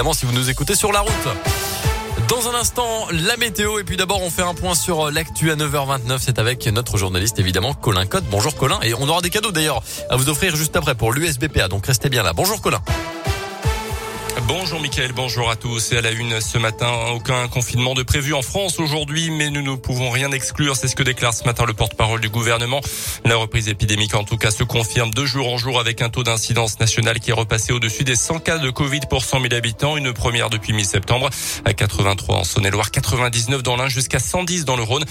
Évidemment, si vous nous écoutez sur la route. Dans un instant, la météo. Et puis d'abord, on fait un point sur l'actu à 9h29. C'est avec notre journaliste, évidemment, Colin Cotte. Bonjour Colin. Et on aura des cadeaux d'ailleurs à vous offrir juste après pour l'USBPA. Donc restez bien là. Bonjour Colin. Bonjour Mickaël, bonjour à tous. Et à la une ce matin, aucun confinement de prévu en France aujourd'hui, mais nous ne pouvons rien exclure. C'est ce que déclare ce matin le porte-parole du gouvernement. La reprise épidémique, en tout cas, se confirme de jour en jour avec un taux d'incidence nationale qui est repassé au-dessus des 100 cas de Covid pour 100 000 habitants. Une première depuis mi-septembre à 83 en Saône-et-Loire, 99 dans l'Ain, jusqu'à 110 dans le Rhône.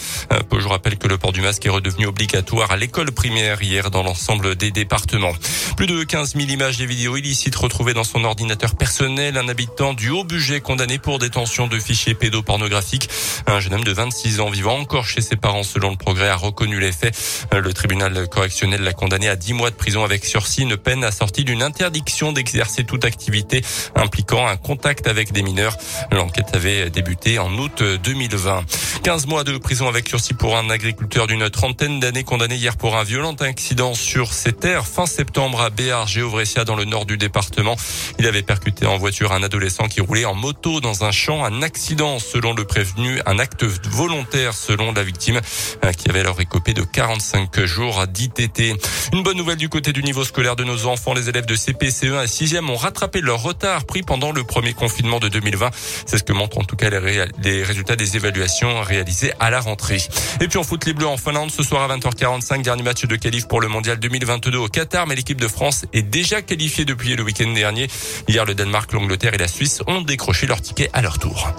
Je rappelle que le port du masque est redevenu obligatoire à l'école primaire hier dans l'ensemble des départements. Plus de 15 000 images et vidéos illicites retrouvées dans son ordinateur personnel un habitant du haut budget condamné pour détention de fichiers pédopornographiques. Un jeune homme de 26 ans vivant encore chez ses parents selon le progrès a reconnu les faits. Le tribunal correctionnel l'a condamné à 10 mois de prison avec sursis, une peine assortie d'une interdiction d'exercer toute activité impliquant un contact avec des mineurs. L'enquête avait débuté en août 2020. 15 mois de prison avec sursis pour un agriculteur d'une trentaine d'années condamné hier pour un violent accident sur ses terres fin septembre à Béar, Géovressia dans le nord du département. Il avait percuté en voiture un adolescent qui roulait en moto dans un champ. Un accident selon le prévenu, un acte volontaire selon la victime euh, qui avait alors écopé de 45 jours d'ITT. Une bonne nouvelle du côté du niveau scolaire de nos enfants. Les élèves de CPCE 1 à 6e ont rattrapé leur retard pris pendant le premier confinement de 2020. C'est ce que montrent en tout cas les, résultats des évaluations réalisées à la rentrée. Et puis en foot, les Bleus en Finlande ce soir à 20h45, dernier match de qualif pour le mondial 2022 au Qatar. Mais l'équipe de France est déjà qualifiée depuis le week-end dernier. Hier, le Danemark l'Angleterre et la Suisse ont décroché leur ticket à leur tour.